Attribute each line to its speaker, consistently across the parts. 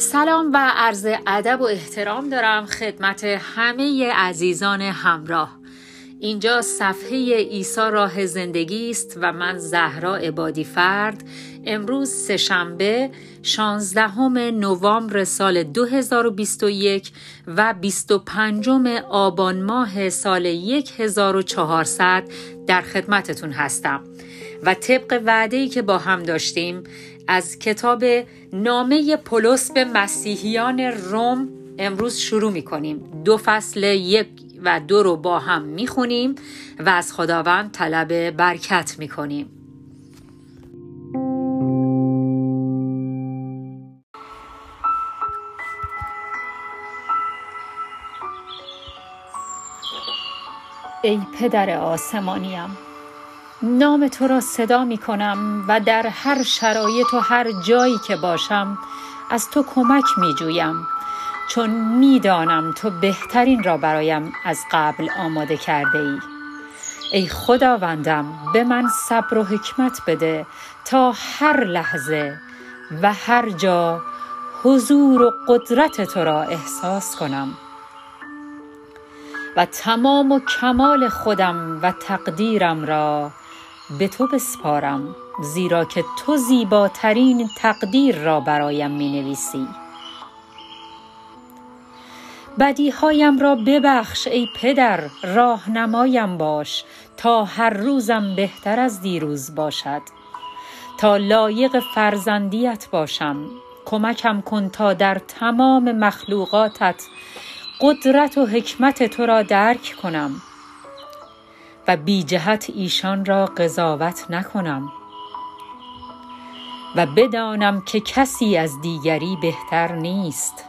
Speaker 1: سلام و عرض ادب و احترام دارم خدمت همه عزیزان همراه. اینجا صفحه عیسی راه زندگی است و من زهرا عبادی فرد. امروز سهشنبه 16 نوامبر سال 2021 و 25 آبان ماه سال 1400 در خدمتتون هستم. و طبق وعده‌ای که با هم داشتیم از کتاب نامه پولس به مسیحیان روم امروز شروع می کنیم دو فصل یک و دو رو با هم می خونیم و از خداوند طلب برکت می کنیم ای پدر آسمانیم نام تو را صدا می کنم و در هر شرایط و هر جایی که باشم از تو کمک می جویم. چون می‌دانم تو بهترین را برایم از قبل آماده کرده ای. ای خداوندم به من صبر و حکمت بده تا هر لحظه و هر جا حضور و قدرت تو را احساس کنم. و تمام و کمال خودم و تقدیرم را به تو بسپارم زیرا که تو زیباترین تقدیر را برایم می نویسی بدیهایم را ببخش ای پدر راهنمایم باش تا هر روزم بهتر از دیروز باشد. تا لایق فرزندیت باشم کمکم کن تا در تمام مخلوقاتت قدرت و حکمت تو را درک کنم. و بی جهت ایشان را قضاوت نکنم. و بدانم که کسی از دیگری بهتر نیست.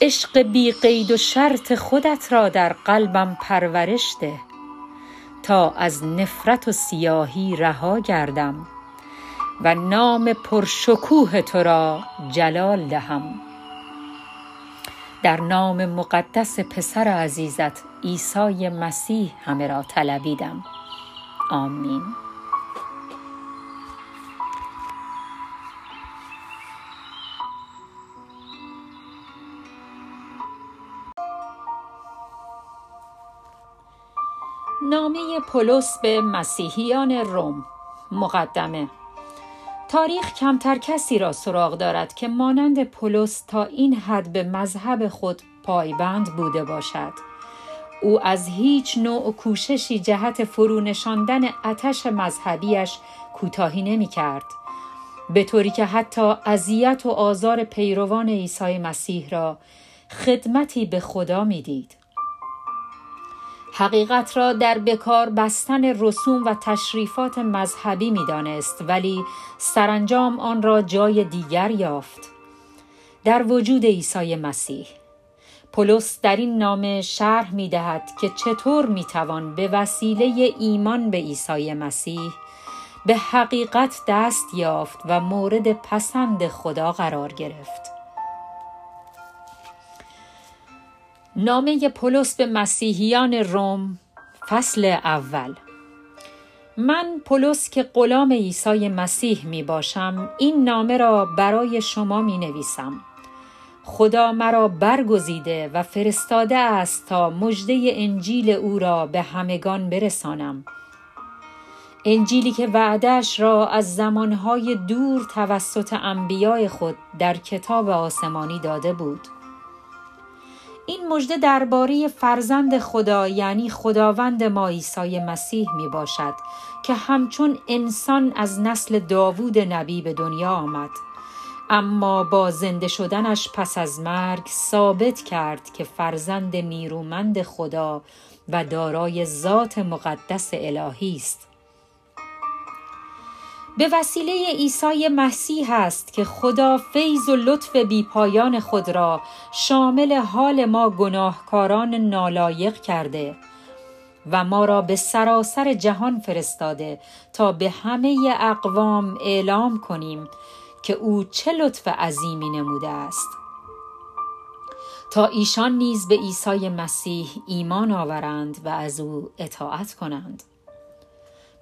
Speaker 1: عشق بی قید و شرط خودت را در قلبم پرورش ده تا از نفرت و سیاهی رها گردم و نام پرشکوه تو را جلال دهم. در نام مقدس پسر عزیزت عیسی مسیح همه را طلبیدم. آمین. نامه پولس به مسیحیان روم مقدمه. تاریخ کمتر کسی را سراغ دارد که مانند پولس تا این حد به مذهب خود پایبند بوده باشد او از هیچ نوع کوششی جهت فرونشاندن اتش مذهبیش کوتاهی نمی کرد به طوری که حتی اذیت و آزار پیروان عیسی مسیح را خدمتی به خدا می‌دید. حقیقت را در بکار بستن رسوم و تشریفات مذهبی می‌دانست ولی سرانجام آن را جای دیگر یافت در وجود عیسی مسیح پولس در این نامه شرح می دهد که چطور می توان به وسیله ایمان به عیسی مسیح به حقیقت دست یافت و مورد پسند خدا قرار گرفت. نامه پولس به مسیحیان روم فصل اول. من پولس که غلام عیسی مسیح می باشم این نامه را برای شما می نویسم. خدا مرا برگزیده و فرستاده است تا مژده انجیل او را به همگان برسانم. انجیلی که وعدش را از زمانهای دور توسط انبیای خود در کتاب آسمانی داده بود. این مژده درباره فرزند خدا یعنی خداوند ما عیسی مسیح می باشد که همچون انسان از نسل داوود نبی به دنیا آمد. اما با زنده شدنش پس از مرگ ثابت کرد که فرزند نیرومند خدا و دارای ذات مقدس الهی است. به وسیله عیسی مسیح است که خدا فیض و لطف بیپایان خود را شامل حال ما گناهکاران نالایق کرده و ما را به سراسر جهان فرستاده تا به همه اقوام اعلام کنیم که او چه لطف عظیمی نموده است. تا ایشان نیز به عیسی مسیح ایمان آورند و از او اطاعت کنند.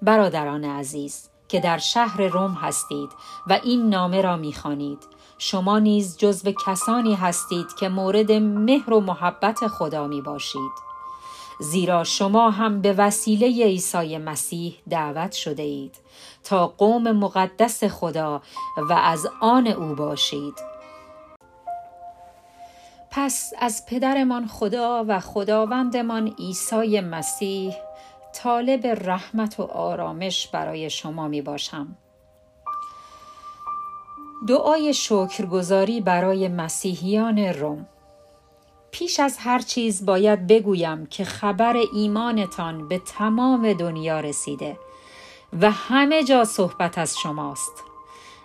Speaker 1: برادران عزیز که در شهر روم هستید و این نامه را می‌خوانید. شما نیز جزو کسانی هستید که مورد مهر و محبت خدا می باشید زیرا شما هم به وسیله عیسی مسیح دعوت شده اید تا قوم مقدس خدا و از آن او باشید. پس از پدرمان خدا و خداوندمان عیسی مسیح طالب رحمت و آرامش برای شما می باشم. دعای شکرگزاری برای مسیحیان روم. پیش از هر چیز باید بگویم که خبر ایمانتان به تمام دنیا رسیده و همه جا صحبت از شماست.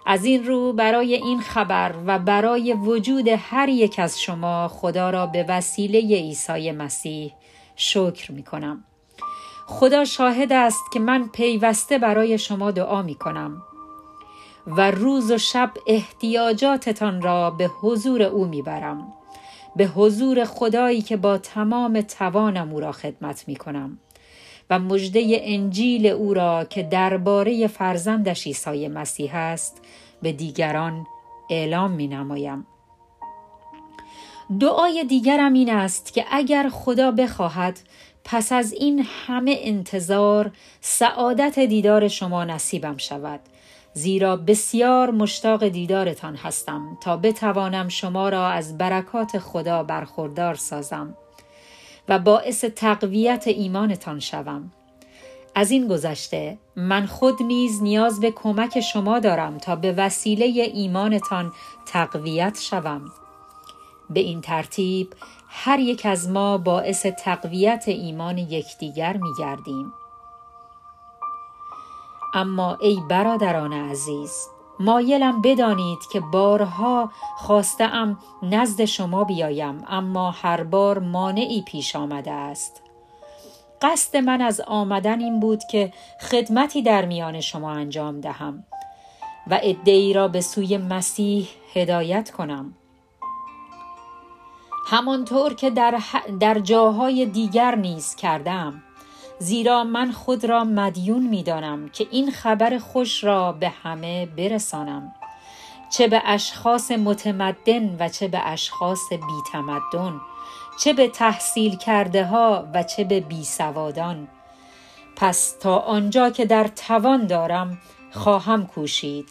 Speaker 1: از این رو برای این خبر و برای وجود هر یک از شما خدا را به وسیله عیسی مسیح شکر می کنم. خدا شاهد است که من پیوسته برای شما دعا می کنم و روز و شب احتیاجاتتان را به حضور او می برم. به حضور خدایی که با تمام توانم او را خدمت می کنم و مژده انجیل او را که درباره فرزندش عیسی مسیح است به دیگران اعلام می نمایم. دعای دیگرم این است که اگر خدا بخواهد پس از این همه انتظار سعادت دیدار شما نصیبم شود. زیرا بسیار مشتاق دیدارتان هستم تا بتوانم شما را از برکات خدا برخوردار سازم و باعث تقویت ایمانتان شوم. از این گذشته من خود نیز نیاز به کمک شما دارم تا به وسیله ایمانتان تقویت شوم. به این ترتیب هر یک از ما باعث تقویت ایمان یکدیگر می گردیم. اما ای برادران عزیز مایلم بدانید که بارها خواستم نزد شما بیایم اما هر بار مانعی پیش آمده است قصد من از آمدن این بود که خدمتی در میان شما انجام دهم و ادعی را به سوی مسیح هدایت کنم همانطور که در, در جاهای دیگر نیز کردم. زیرا من خود را مدیون می دانم که این خبر خوش را به همه برسانم. چه به اشخاص متمدن و چه به اشخاص بیتمدن. چه به تحصیل کرده ها و چه به بیسوادان. پس تا آنجا که در توان دارم خواهم کوشید.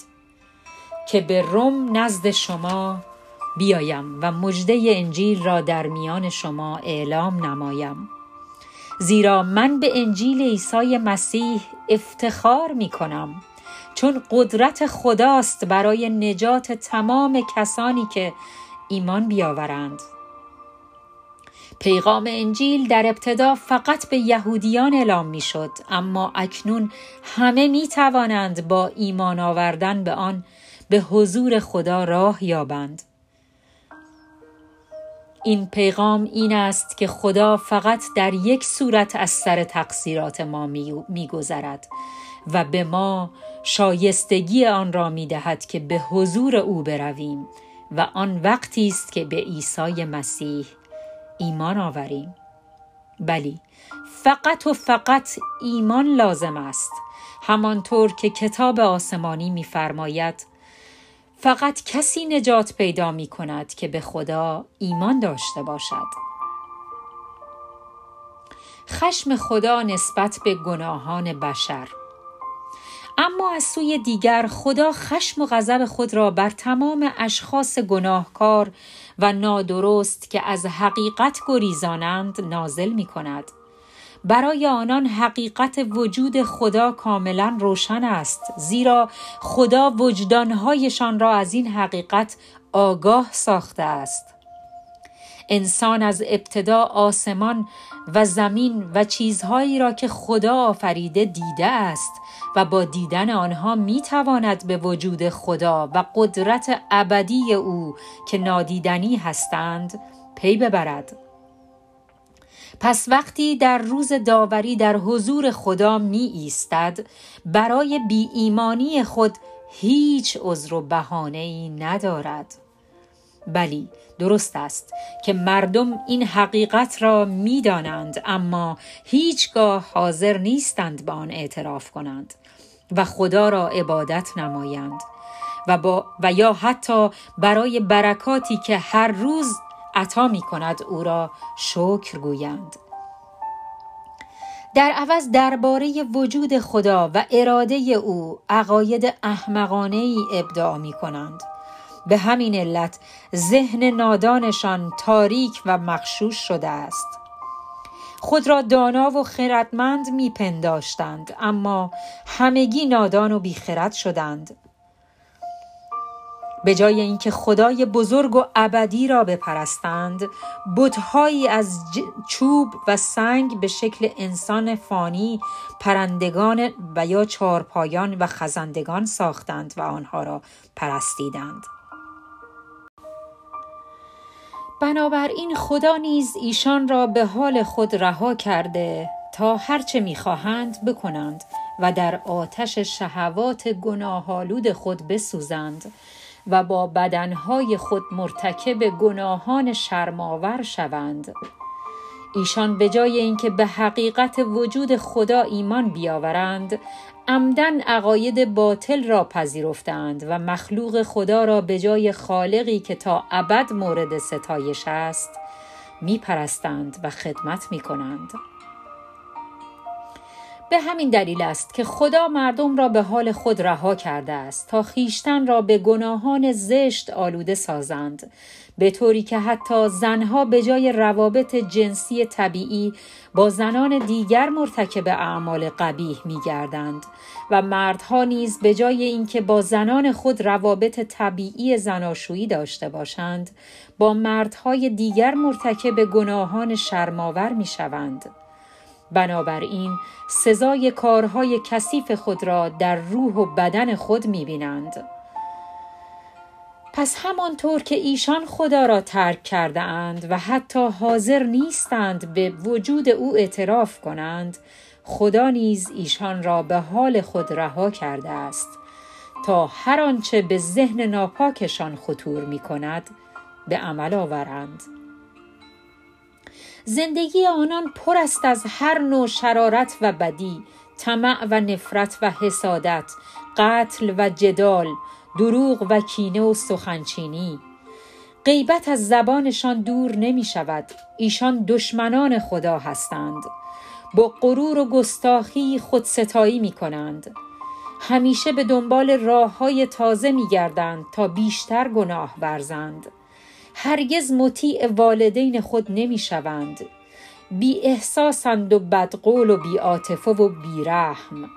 Speaker 1: که به روم نزد شما بیایم و مجده انجیل را در میان شما اعلام نمایم. زیرا من به انجیل عیسی مسیح افتخار می کنم چون قدرت خداست برای نجات تمام کسانی که ایمان بیاورند. پیغام انجیل در ابتدا فقط به یهودیان اعلام می شد اما اکنون همه می توانند با ایمان آوردن به آن به حضور خدا راه یابند. این پیغام این است که خدا فقط در یک صورت از سر تقصیرات ما میگذرد و به ما شایستگی آن را می دهد که به حضور او برویم و آن وقتی است که به عیسی مسیح ایمان آوریم. بلی فقط و فقط ایمان لازم است. همانطور که کتاب آسمانی می‌فرماید فقط کسی نجات پیدا می کند که به خدا ایمان داشته باشد. خشم خدا نسبت به گناهان بشر اما از سوی دیگر خدا خشم و غضب خود را بر تمام اشخاص گناهکار و نادرست که از حقیقت گریزانند نازل می کند. برای آنان حقیقت وجود خدا کاملا روشن است زیرا خدا وجدانهایشان را از این حقیقت آگاه ساخته است. انسان از ابتدا آسمان و زمین و چیزهایی را که خدا آفریده دیده است و با دیدن آنها می تواند به وجود خدا و قدرت ابدی او که نادیدنی هستند پی ببرد. پس وقتی در روز داوری در حضور خدا می ایستد برای بی ایمانی خود هیچ عذر و بهانه ای ندارد. بلی درست است که مردم این حقیقت را می‌دانند اما هیچگاه حاضر نیستند به آن اعتراف کنند و خدا را عبادت نمایند و, با و یا حتی برای برکاتی که هر روز عطا می کند او را شکر گویند. در عوض درباره وجود خدا و اراده او عقاید احمقانه ای ابداع می کنند به همین علت ذهن نادانشان تاریک و مخشوش شده است. خود را دانا و خردمند میپنداشتند اما همگی نادان و بیخرد شدند. به جای اینکه خدای بزرگ و ابدی را بپرستند بتهایی از چوب و سنگ به شکل انسان فانی پرندگان و یا چارپایان و خزندگان ساختند و آنها را پرستیدند. بنابراین خدا نیز ایشان را به حال خود رها کرده تا هرچه می‌خواهند بکنند و در آتش شهوات گناهالود خود بسوزند. و با بدنهای خود مرتکب گناهان شرماور شوند. ایشان به جای اینکه به حقیقت وجود خدا ایمان بیاورند عمدن عقاید باطل را پذیرفتند و مخلوق خدا را به جای خالقی که تا ابد مورد ستایش است میپرستند و خدمت می‌کنند. به همین دلیل است که خدا مردم را به حال خود رها کرده است تا خیشتن را به گناهان زشت آلوده سازند به طوری که حتی زنها به جای روابط جنسی طبیعی با زنان دیگر مرتکب اعمال قبیح می گردند و مردها نیز به جای اینکه با زنان خود روابط طبیعی زناشویی داشته باشند با مردهای دیگر مرتکب گناهان شرماور می شوند. بنابراین سزای کارهای کثیف خود را در روح و بدن خود می بینند. پس همانطور که ایشان خدا را ترک کرده اند و حتی حاضر نیستند به وجود او اعتراف کنند خدا نیز ایشان را به حال خود رها کرده است تا هر آنچه به ذهن ناپاکشان خطور می کند به عمل آورند زندگی آنان پر است از هر نوع شرارت و بدی طمع و نفرت و حسادت قتل و جدال دروغ و کینه و سخنچینی. غیبت از زبانشان دور نمی شود. ایشان دشمنان خدا هستند. با غرور و گستاخی خودستایی می کنند. همیشه به دنبال راه های تازه می گردند تا بیشتر گناه ورزند. هرگز مطیع والدین خود نمی شوند بی احساسند و بدقول و بی عاطفه و بی رحم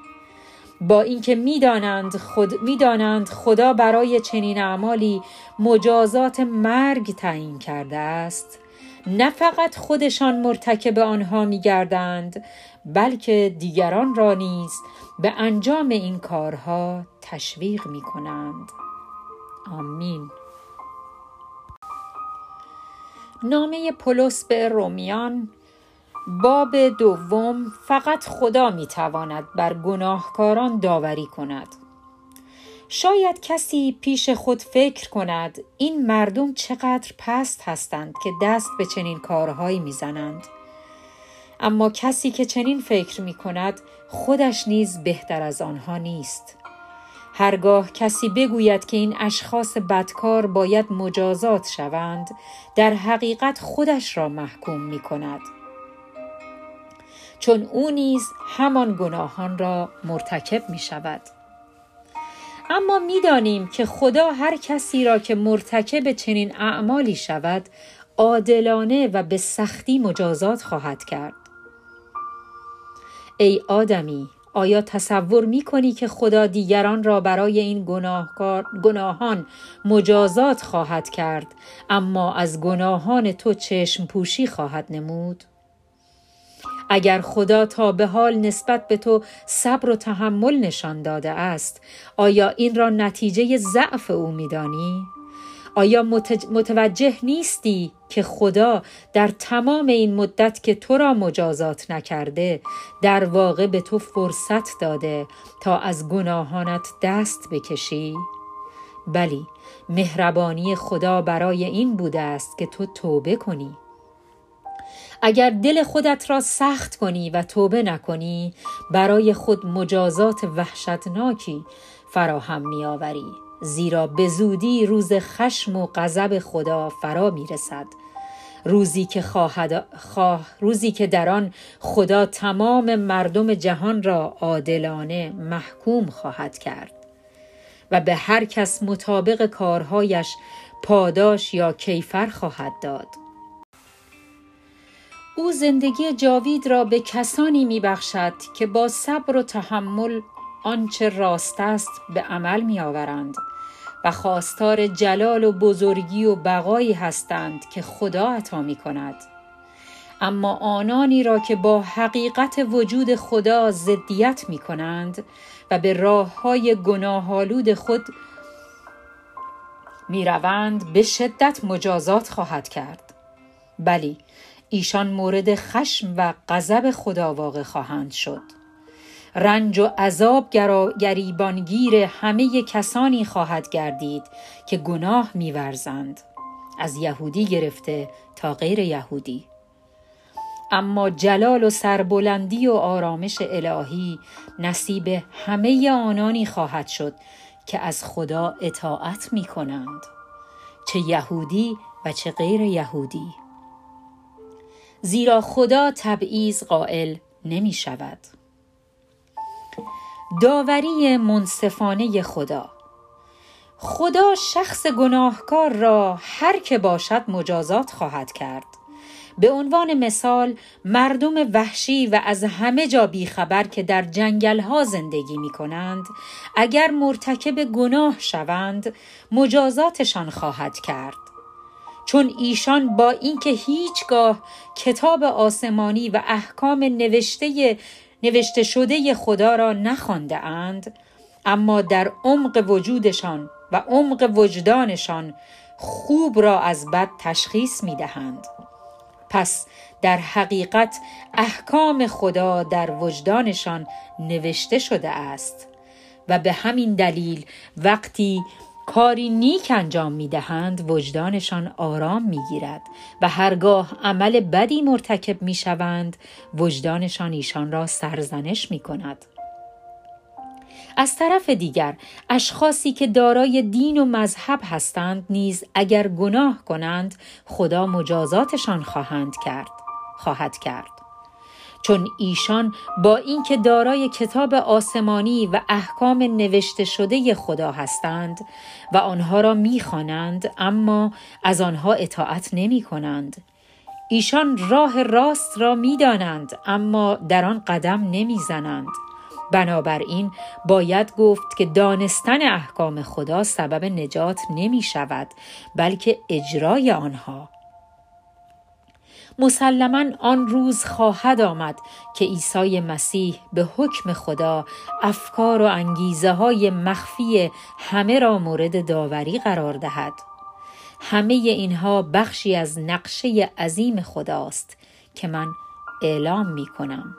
Speaker 1: با اینکه می‌دانند خود می‌دانند خدا برای چنین اعمالی مجازات مرگ تعیین کرده است. نه فقط خودشان مرتکب آنها میگردند بلکه دیگران را نیز به انجام این کارها تشویق می کنند. آمین. نامه پولس به رومیان باب دوم فقط خدا می تواند بر گناهکاران داوری کند. شاید کسی پیش خود فکر کند این مردم چقدر پست هستند که دست به چنین کارهایی می‌زنند. اما کسی که چنین فکر می کند خودش نیز بهتر از آنها نیست. هرگاه کسی بگوید که این اشخاص بدکار باید مجازات شوند در حقیقت خودش را محکوم می کند چون او نیز همان گناهان را مرتکب می شود اما می‌دانیم که خدا هر کسی را که مرتکب چنین اعمالی شود عادلانه و به سختی مجازات خواهد کرد. ای آدمی آیا تصور می کنی که خدا دیگران را برای این گناهکار، گناهان مجازات خواهد کرد اما از گناهان تو چشم پوشی خواهد نمود؟ اگر خدا تا به حال نسبت به تو صبر و تحمل نشان داده است آیا این را نتیجه ضعف او میدانی آیا متوجه نیستی که خدا در تمام این مدت که تو را مجازات نکرده در واقع به تو فرصت داده تا از گناهانت دست بکشی؟ بلی مهربانی خدا برای این بوده است که تو توبه کنی اگر دل خودت را سخت کنی و توبه نکنی برای خود مجازات وحشتناکی فراهم می آوری زیرا به زودی روز خشم و غضب خدا فرا می رسد روزی که خواهد خواه روزی که در آن خدا تمام مردم جهان را عادلانه محکوم خواهد کرد. و به هر کس مطابق کارهایش پاداش یا کیفر خواهد داد. او زندگی جاوید را به کسانی می بخشد که با صبر و تحمل آنچه راست است به عمل می آورند و خواستار جلال و بزرگی و بقایی هستند که خدا عطا می کند. اما آنانی را که با حقیقت وجود خدا ضدیت می کنند و به راه های گناهالود خود می روند به شدت مجازات خواهد کرد. بلی ایشان مورد خشم و غضب خدا واقع خواهند شد. رنج و عذاب گریبانگیر همه کسانی خواهد گردید که گناه میورزند. از یهودی گرفته تا غیر یهودی. اما جلال و سربلندی و آرامش الهی نصیب همه آنانی خواهد شد که از خدا اطاعت می کنند چه یهودی و چه غیر یهودی. زیرا خدا تبعیض قائل نمی شود داوری منصفانه خدا. خدا شخص گناهکار را هر که باشد مجازات خواهد کرد. به عنوان مثال مردم وحشی و از همه جا بیخبر که در جنگل ها زندگی می کنند اگر مرتکب گناه شوند مجازاتشان خواهد کرد. چون ایشان با اینکه هیچگاه کتاب آسمانی و احکام نوشته نوشته شده خدا را نخوانده اند اما در عمق وجودشان و عمق وجدانشان خوب را از بد تشخیص می دهند. پس در حقیقت احکام خدا در وجدانشان نوشته شده است و به همین دلیل وقتی کاری نیک انجام می دهند وجدانشان آرام می گیرد و هرگاه عمل بدی مرتکب می شوند وجدانشان ایشان را سرزنش می کند. از طرف دیگر اشخاصی که دارای دین و مذهب هستند نیز اگر گناه کنند خدا مجازاتشان خواهند کرد خواهد کرد چون ایشان با اینکه دارای کتاب آسمانی و احکام نوشته شده خدا هستند و آنها را می‌خوانند اما از آنها اطاعت نمی کنند. ایشان راه راست را می‌دانند اما در آن قدم نمی‌زنند. بنابراین باید گفت که دانستن احکام خدا سبب نجات نمی شود بلکه اجرای آنها مسلما آن روز خواهد آمد که عیسی مسیح به حکم خدا افکار و انگیزه های مخفی همه را مورد داوری قرار دهد. همه اینها بخشی از نقشه عظیم خداست که من اعلام می کنم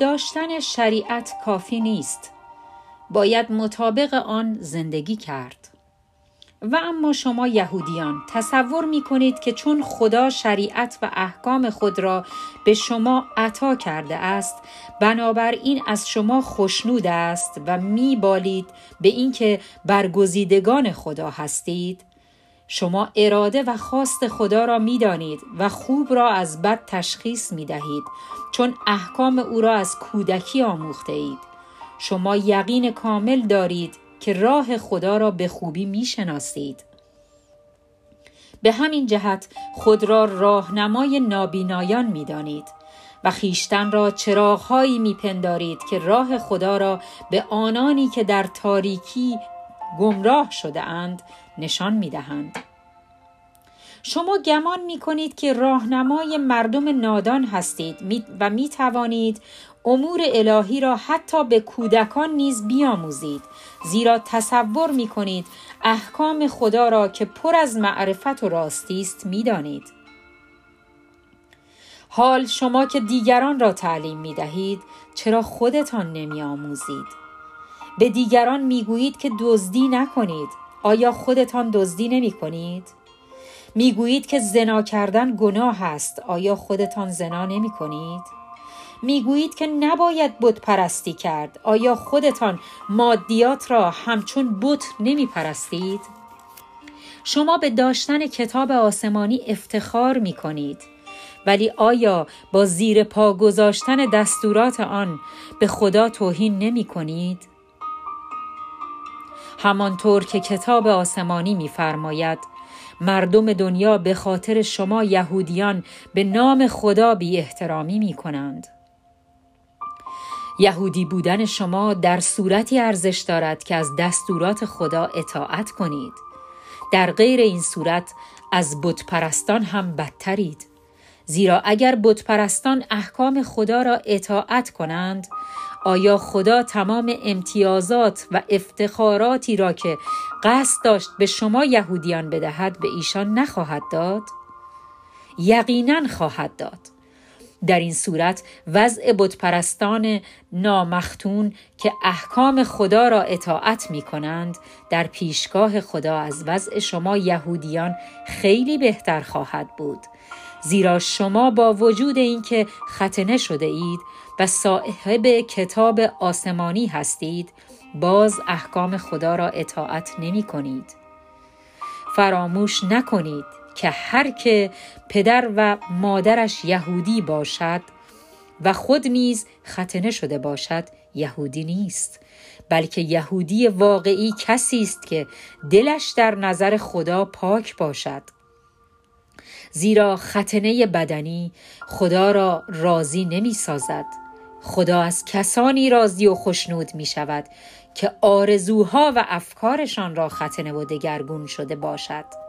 Speaker 1: داشتن شریعت کافی نیست. باید مطابق آن زندگی کرد. و اما شما یهودیان تصور می کنید که چون خدا شریعت و احکام خود را به شما عطا کرده است بنابراین از شما خشنود است و می بالید به اینکه برگزیدگان خدا هستید. شما اراده و خواست خدا را می دانید و خوب را از بد تشخیص می دهید چون احکام او را از کودکی آموخته اید. شما یقین کامل دارید که راه خدا را به خوبی می شناسید. به همین جهت خود را راهنمای نابینایان می دانید و خیشتن را چراغهایی می پندارید که راه خدا را به آنانی که در تاریکی گمراه شده اند نشان می دهند. شما گمان می کنید که راهنمای مردم نادان هستید و می توانید امور الهی را حتی به کودکان نیز بیاموزید زیرا تصور می کنید احکام خدا را که پر از معرفت و راستی است می دانید. حال شما که دیگران را تعلیم می دهید چرا خودتان نمی آموزید؟ به دیگران می گویید که دزدی نکنید آیا خودتان دزدی نمی کنید؟ می که زنا کردن گناه است آیا خودتان زنا نمی کنید؟ می‌گویید که نباید بت پرستی کرد آیا خودتان مادیات را همچون بت نمی پرستید؟ شما به داشتن کتاب آسمانی افتخار می کنید ولی آیا با زیر پا گذاشتن دستورات آن به خدا توهین نمی کنید؟ همانطور که کتاب آسمانی میفرماید مردم دنیا به خاطر شما یهودیان به نام خدا بی احترامی می کنند. یهودی بودن شما در صورتی ارزش دارد که از دستورات خدا اطاعت کنید. در غیر این صورت از بتپرستان هم بدترید. زیرا اگر بتپرستان احکام خدا را اطاعت کنند آیا خدا تمام امتیازات و افتخاراتی را که قصد داشت به شما یهودیان بدهد به ایشان نخواهد داد؟ یقینا خواهد داد. در این صورت وضع بتپرستان نامختون که احکام خدا را اطاعت می کنند در پیشگاه خدا از وضع شما یهودیان خیلی بهتر خواهد بود زیرا شما با وجود اینکه ختنه شده اید و صاحب کتاب آسمانی هستید باز احکام خدا را اطاعت نمی کنید. فراموش نکنید که هر که پدر و مادرش یهودی باشد و خود نیز ختنه شده باشد یهودی نیست. بلکه یهودی واقعی کسی است که دلش در نظر خدا پاک باشد. زیرا ختنه بدنی خدا را راضی نمی سازد. خدا از کسانی راضی و خشنود می شود که آرزوها و افکارشان را ختنه و دگرگون شده باشد.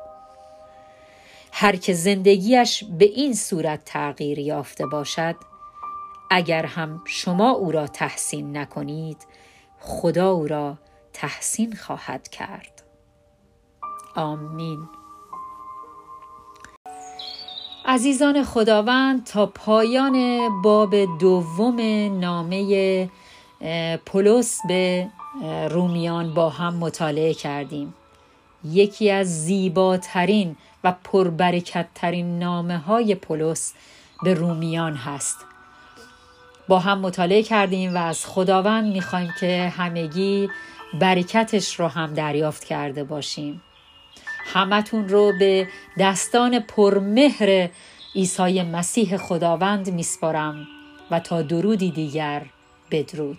Speaker 1: هر که زندگیش به این صورت تغییر یافته باشد اگر هم شما او را تحسین نکنید خدا او را تحسین خواهد کرد. آمین. عزیزان خداوند تا پایان باب دوم نامه پولس به رومیان با هم مطالعه کردیم. یکی از زیباترین و پربرکتترین نامه های پولس به رومیان هست. با هم مطالعه کردیم و از خداوند می‌خوایم که همگی برکتش رو هم دریافت کرده باشیم. همتون رو به دستان پرمهر عیسی مسیح خداوند میسپارم و تا درودی دیگر بدرود.